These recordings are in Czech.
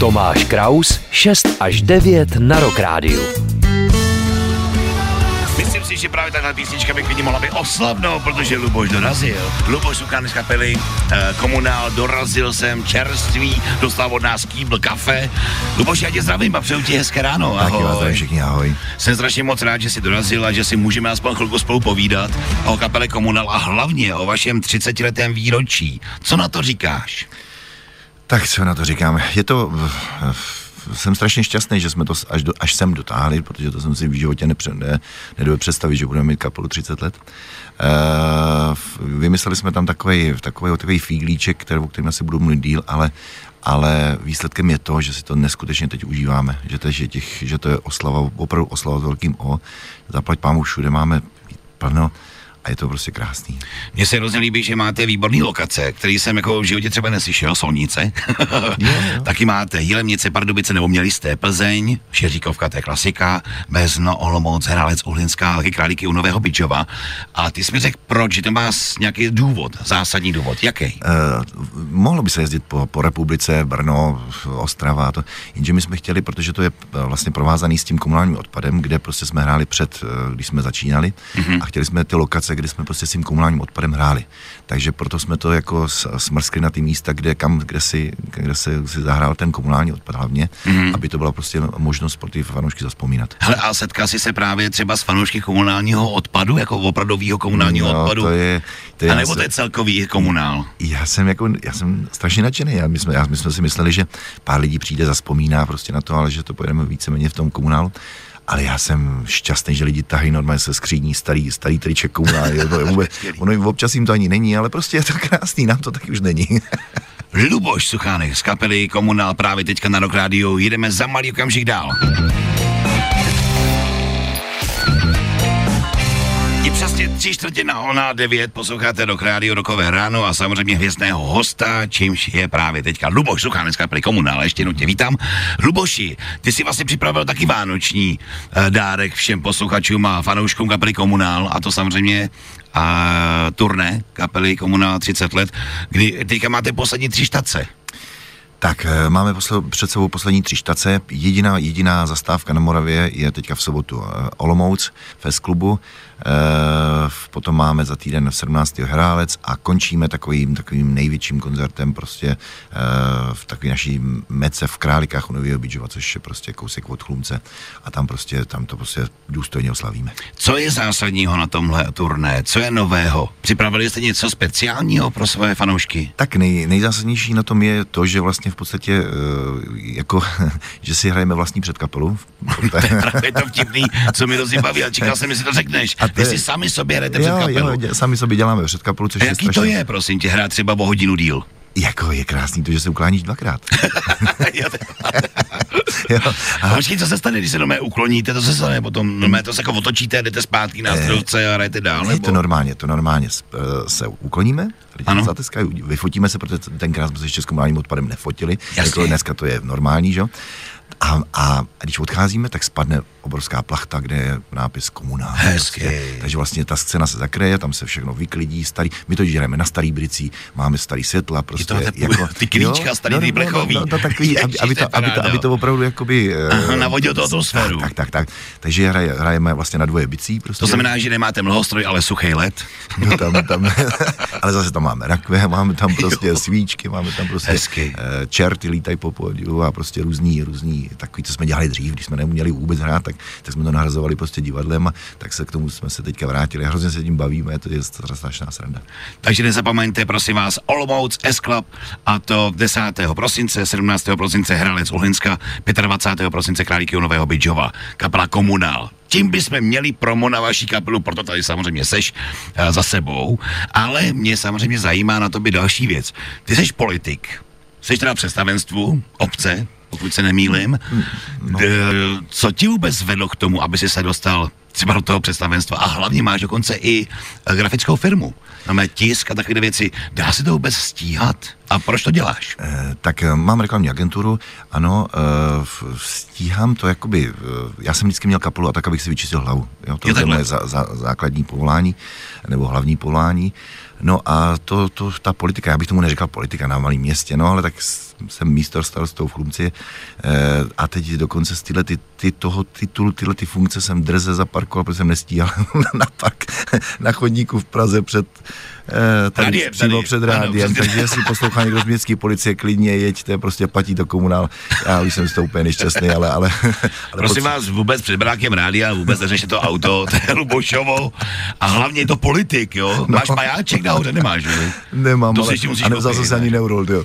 Tomáš Kraus, 6 až 9 na Rock Rádiu. Myslím si, že právě tahle písnička by klidně mohla být oslavnou, protože Luboš dorazil. Luboš Suchán z kapely eh, Komunál, dorazil jsem čerstvý, dostal od nás kýbl kafe. Luboš, já tě zdravím a přeju ti hezké ráno. Taky vás zdravím Ahoj. všichni, ahoj. Jsem strašně moc rád, že jsi dorazil a že si můžeme aspoň chvilku spolu povídat o kapele Komunál a hlavně o vašem 30-letém výročí. Co na to říkáš? Tak co na to říkám? Je to... Jsem strašně šťastný, že jsme to až, do, až sem dotáhli, protože to jsem si v životě nepře, ne, nedovedl představit, že budeme mít kapelu 30 let. Uh, vymysleli jsme tam takový, takový, takový fíglíček, který, o kterém asi budu mluvit díl, ale, ale výsledkem je to, že si to neskutečně teď užíváme, že to, že těch, že to je oslava, opravdu oslava s velkým O. Zaplať pámu všude máme plno a je to prostě krásný. Mně se hrozně líbí, že máte výborný lokace, který jsem jako v životě třeba neslyšel, Solnice. Jo. Taky máte Jilemnice, Pardubice, nebo měli jste Plzeň, Šeříkovka, to je klasika, Bezno, Olomouc, Hrálec, Uhlinská, taky Králíky u Nového Bydžova. A ty jsi mi řekl, proč, že to má nějaký důvod, zásadní důvod, jaký? Uh, mohlo by se jezdit po, po republice, Brno, Ostrava, a to, jenže my jsme chtěli, protože to je eh, vlastně provázaný s tím komunálním odpadem, kde prostě jsme hráli před, eh, když jsme začínali mm-hmm. a chtěli jsme ty lokace, kde jsme prostě s tím komunálním odpadem hráli. Takže proto jsme to jako smrskli na ty místa, kde, kam, kde, si, kde si, si zahrál ten komunální odpad hlavně, mm-hmm. aby to byla prostě možnost pro ty fanoušky zaspomínat. Hele, a setkal jsi se právě třeba s fanoušky komunálního odpadu, jako opravdového komunálního No, odpadu? to je, to je a nebo to je se- celkový komunál? Já jsem jako, já jsem strašně nadšený. Já, my, jsme, já, my jsme si mysleli, že pár lidí přijde, zaspomíná prostě na to, ale že to pojedeme víceméně v tom komunálu. Ale já jsem šťastný, že lidi tahají normálně se skříní starý, starý triček vůbec, ono jim občas jim to ani není, ale prostě je to krásný, nám to taky už není. Luboš Suchánek z kapely Komunál právě teďka na Rock Radio. Jedeme za malý okamžik dál. Je přesně tři čtvrtě na, na devět, posloucháte Rock Radio Rokové ráno a samozřejmě hvězdného hosta, čímž je právě teďka Luboš Suchánek z kapely Komunál. Ještě jednou tě vítám. Luboši, ty si vlastně připravil taky vánoční eh, dárek všem posluchačům a fanouškům kapely Komunál a to samozřejmě a turné kapely Komunál 30 let, kdy teďka máte poslední tři štace. Tak eh, máme posle, před sebou poslední tři štace. Jediná, jediná zastávka na Moravě je teďka v sobotu eh, Olomouc, Fest klubu. E, potom máme za týden 17. Hrálec a končíme takovým, takovým největším koncertem prostě e, v takové naší mece v Králikách u Nového Bidžova, což je prostě kousek od Chlumce a tam prostě, tam to prostě důstojně oslavíme. Co je zásadního na tomhle turné? Co je nového? Připravili jste něco speciálního pro své fanoušky? Tak nej, nejzásadnější na tom je to, že vlastně v podstatě e, jako, že si hrajeme vlastní předkapelu. Právě to vtipný, co mi hrozně baví, a čekal jsem, jestli to řekneš. A Ty je- si sami sobě hrajete jo, předkapelu. jo, dě- sami sobě děláme předkapelu, což A je jaký strašně... to je, prosím tě, hrát třeba o hodinu díl? Jako je krásný to, že se ukláníš dvakrát. Jo, a počkej, co se stane, když se do mé ukloníte, to se stane potom, no mé to se jako otočíte, jdete zpátky na strojce a hrajete dál, Je nebo? to normálně, to normálně eh, se ukloníme, lidi zateskají, vyfotíme se, protože tenkrát jsme se ještě s komunálním odpadem nefotili, Jasně. jako dneska to je normální, že? jo. A, a když odcházíme, tak spadne obrovská plachta, kde je nápis komunál. Hezky. Prostě. Takže vlastně ta scéna se zakryje, tam se všechno vyklidí, starý, my to hrajeme na starý bricí, máme starý světla, prostě. to ty- ty klíčka starý, ty plechový. No, no, no, takový, aby, aby, to aby, to, aby to opravdu jakoby... eh, Navodil to atmosféru. Tak, tak, tak. Takže hraje, hrajeme vlastně na dvoje bicí. Prostě. To znamená, že nemáte mlhostroj, ale suchý led. No, tam, tam, ale zase tam máme rakve, máme tam prostě svíčky, máme tam prostě Hezky. eh, čerty lítají po pódiu a prostě různý, různý, takový, co jsme dělali dřív, když jsme neuměli vůbec hrát, tak, tak jsme to nahrazovali prostě divadlem a tak se k tomu jsme se teďka vrátili. Hrozně se tím bavíme, to je strašná sranda. Takže nezapomeňte, prosím vás, Olomouc S Club a to 10. prosince, 17. prosince Hralec Uhlinska, 25. prosince Králíky u Nového Bydžova, kapela Komunál. Tím bychom měli promo na vaší kapelu, proto tady samozřejmě seš uh, za sebou, ale mě samozřejmě zajímá na tobě další věc. Ty jsi politik, jsi teda v představenstvu obce, pokud se nemýlim. No. Co ti vůbec vedlo k tomu, aby si se dostal třeba do toho představenstva a hlavně máš dokonce i eh, grafickou firmu. Máme tisk a takové věci. Dá se to vůbec stíhat? A proč to děláš? Eh, tak eh, mám reklamní agenturu, ano, eh, v- stíhám to jakoby, já jsem vždycky měl kapelu a tak, abych si vyčistil hlavu. Jo, to je takhle. moje za, za, základní povolání, nebo hlavní povolání. No a to, to, ta politika, já bych tomu neříkal politika na malém městě, no ale tak jsem místo starostou v Chlumci eh, a teď dokonce z tyhle, ty, ty toho titulu, tyhle ty funkce jsem drze zaparkoval, protože jsem nestíhal na park, na chodníku v Praze před eh, tady, Rádiem, přímo tady. před Ano, rádiem, přesně. takže jestli poslouchá někdo z městské policie, klidně jeďte, prostě platí to komunál. Já už jsem z toho úplně nešťastný, ale... ale, ale Prosím potře- vás, vůbec před brákem rádia, vůbec neřešte to auto, to je Lubošovo. A hlavně je to politik, jo? Máš majáček nahoře, nemáš, jo? Nemám, To ale, si musíš a nevzal jsem ani ne? neurol, jo.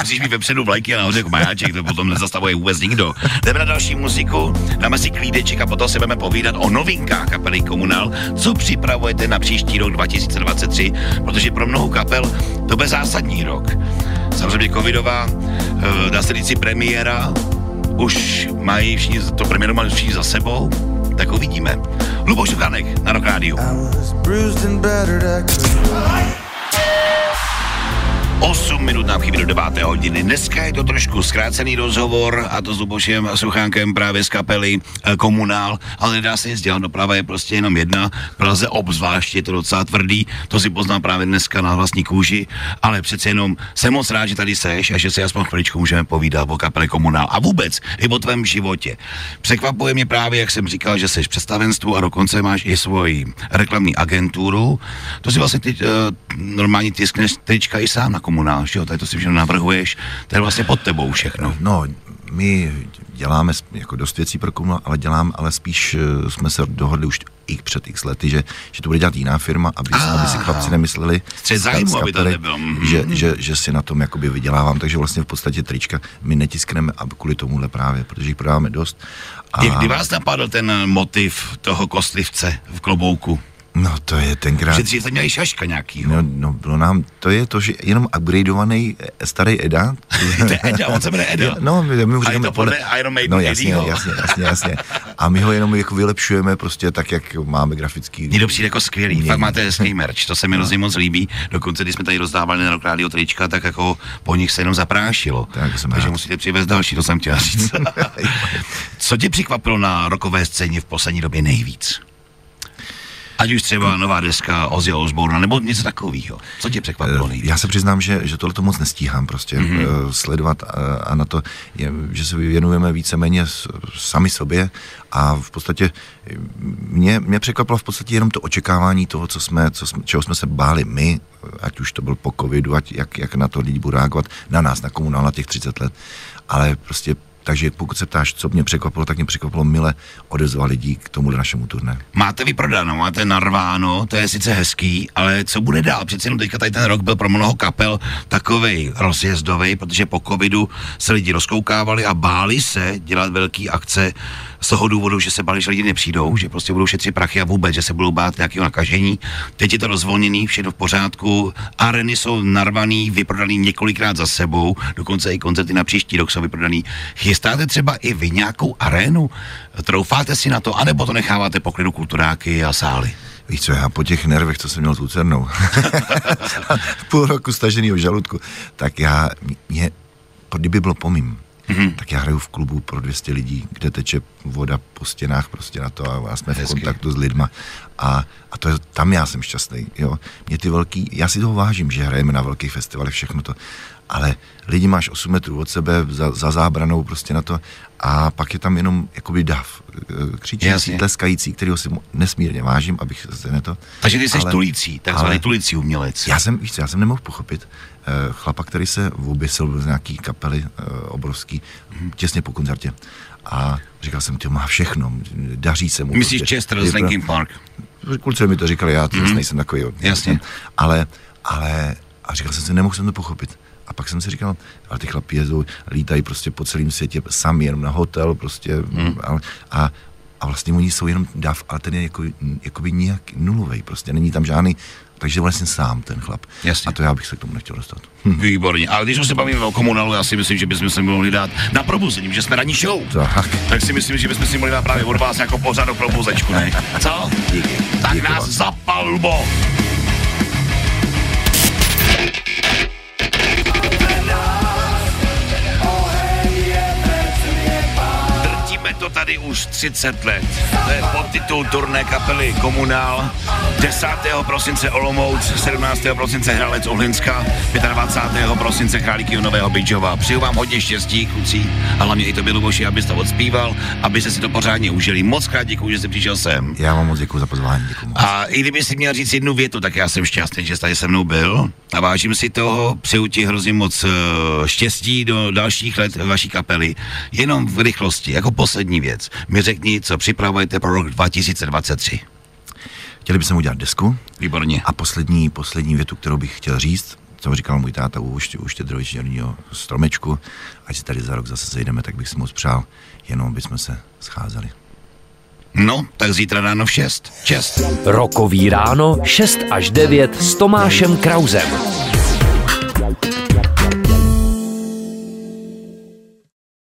Musíš mít vepředu vlajky a nahoře jako majáček, to potom nezastavuje vůbec nikdo. Jdeme na další muziku, dáme si klídeček a potom se budeme povídat o novinkách kapely Komunál, co připravujete na příští rok 2023, protože pro mnoho kapel to bude zásadní rok. Samozřejmě covidová, eh, dá se říct premiéra, už mají všichni, to premiéru mají všichni za sebou, tak uvidíme. Luboš Šukanek na Rock Radio. I was 8 minut nám chybí do 9. hodiny. Dneska je to trošku zkrácený rozhovor a to s Lubošem Suchánkem právě z kapely eh, Komunál, ale nedá se nic dělat, doprava je prostě jenom jedna. Praze obzvláště je to docela tvrdý, to si poznám právě dneska na vlastní kůži, ale přece jenom jsem moc rád, že tady seš a že si aspoň chviličku můžeme povídat o kapele Komunál a vůbec i o tvém životě. Překvapuje mě právě, jak jsem říkal, že jsi v představenstvu a dokonce máš i svoji reklamní agenturu. To si vlastně ty, uh, normálně tiskneš trička i sám na komunál, že jo? Tady to si všechno navrhuješ, to je vlastně pod tebou všechno. No, my děláme jako dost věcí pro komunál, ale dělám, ale spíš eh, jsme se dohodli už i před x lety, že, že to bude dělat jiná firma, aby, Ah. aby si chlapci nemysleli, zájmu, aby to kapely, nebyl. Mhm. že, že, že, si na tom jakoby vydělávám, takže vlastně v podstatě trička my netiskneme a kvůli tomuhle právě, protože jich prodáváme dost. A, kdy vás napadl ten motiv toho kostlivce v klobouku? No to je tenkrát... Že dřív jste měli šaška nějakýho. No, no, bylo nám, to je to, že jenom upgradeovaný eh, starý Eda. To je Eda, on se jmenuje Eda. No, my, my ho A je říkáme to podle Iron Maidenu No jasně, Eddieho. jasně, jasně, jasně. A my ho jenom jako vylepšujeme prostě tak, jak máme grafický... Mně to přijde jako skvělý, umění. fakt máte hezký merch, to se mi hrozně moc líbí. Dokonce, když jsme tady rozdávali na Radio trička, tak jako po nich se jenom zaprášilo. Tak jsem Takže rád. musíte přivést další, to jsem chtěl říct. Co tě překvapilo na rokové scéně v poslední době nejvíc? Ať už třeba nová deska Ozzy Osbourne, nebo něco takového. Co tě překvapilo Eh, nejvíc? Já se přiznám, že, že tohle to moc nestíhám prostě Mhm. mm-hmm. sledovat a, a na to, je, že se věnujeme víceméně sami sobě a v podstatě eh, mě, mě překvapilo v podstatě jenom to očekávání toho, co jsme, co jsme, čeho jsme se báli my, ať už to byl po covidu, ať, jak, jak na to lidi budou reagovat, na nás, na komunál, na těch 30 let, ale prostě takže pokud se ptáš, co mě překvapilo, tak mě překvapilo mile odezva lidí k tomuhle našemu turné. Máte vyprodáno, máte narváno, to je sice hezký, ale co bude dál? Přece jenom teďka tady ten rok byl pro mnoho kapel takovej rozjezdový, protože po covidu se lidi rozkoukávali a báli se dělat velké akce z toho důvodu, že se báli, že lidi nepřijdou, že prostě budou šetřit prachy a vůbec, že se budou bát nějakého nakažení. Teď je to rozvolněný, všechno v pořádku, areny jsou narvaný, vyprodaný několikrát za sebou, dokonce i koncerty na příští rok jsou vyprodaný. Chystáte třeba i vy nějakou arénu? Troufáte si na to, anebo to necháváte poklidu kulturáky a sály? Víš co, já po těch nervech, co jsem měl s Lucernou, půl roku staženýho žaludku, tak já, mě, kdyby bylo pomím. Mm-hmm. tak já hraju v klubu pro 200 lidí, kde teče voda po stěnách prostě na to a, a jsme Hezky. v kontaktu s lidma a, a to je, tam já jsem šťastný, jo. Mě ty velký, já si toho vážím, že hrajeme na velkých festivalech, všechno to, ale lidi máš 8 metrů od sebe za, za zábranou prostě na to a pak je tam jenom jakoby dav, Jasně. křičící, tleskající, kterého si nesmírně vážím, abych se ne to. Takže ty jsi Ale- tulící, takzvaný tulící umělec. Já jsem, víš co, já jsem nemohl pochopit uh, chlapa, který se oběsil z nějaký kapely uh, obrovský, mm, těsně po koncertě. A říkal jsem, ty má všechno, daří se mu. Myslíš prostě. Chester z Linkin Park? Kluci mi to říkali, já mm. nejsem takový. Jasně. Ale, ale, a říkal jsem si, nemohl jsem to pochopit. A pak jsem si říkal, ale ty chlapi jezdou, lítají prostě po celém světě sami, jenom na hotel, prostě, mm. a, a, a vlastně oni jsou jenom dav, ale ten je jako, jakoby nějak nulový, prostě není tam žádný takže vlastně sám ten chlap. Jasně. A to já bych se k tomu nechtěl dostat. Výborně. Ale když už se bavíme o komunálu, já si myslím, že bychom se mohli dát na probuzení, že jsme ranní show. Tak. Tak si myslím, že bychom si mohli dát právě od vás jako pořád do probuzečku, ne? Co? Díky. Tak Díky nás moc. zapal, tady už 30 let. To je podtitul turné kapely Komunál. 10. prosince Olomouc, 17. prosince Hralec Ohlinska, 25. prosince Králíky Nového Bydžova. Přeju vám hodně štěstí, kluci, a hlavně i tobě, Luboši, abyste odspíval, abyste si to pořádně užili. Moc krát děkuji, že jste přišel sem. Já vám moc děkuji za pozvání, děkuji moc. A i kdyby si měl říct jednu větu, tak já jsem šťastný, že jsi tady se mnou byl a vážím si toho, přeju ti hrozně moc eh, štěstí do dalších let vaší kapely. Jenom v rychlosti, jako poslední věc. Mi řekni, co připravujete pro rok 2023. Chtěli bychom udělat desku Výborně. a poslední, poslední větu, kterou bych chtěl říct, co říkal můj táta u, ště, u štědrovečerního stromečku, ať se tady za rok zase sejdeme, tak bych si moc přál, jenom bychom se scházeli. No, tak zítra ráno v 6. Čest. Rokový ráno 6 až 9 s Tomášem Krauzem.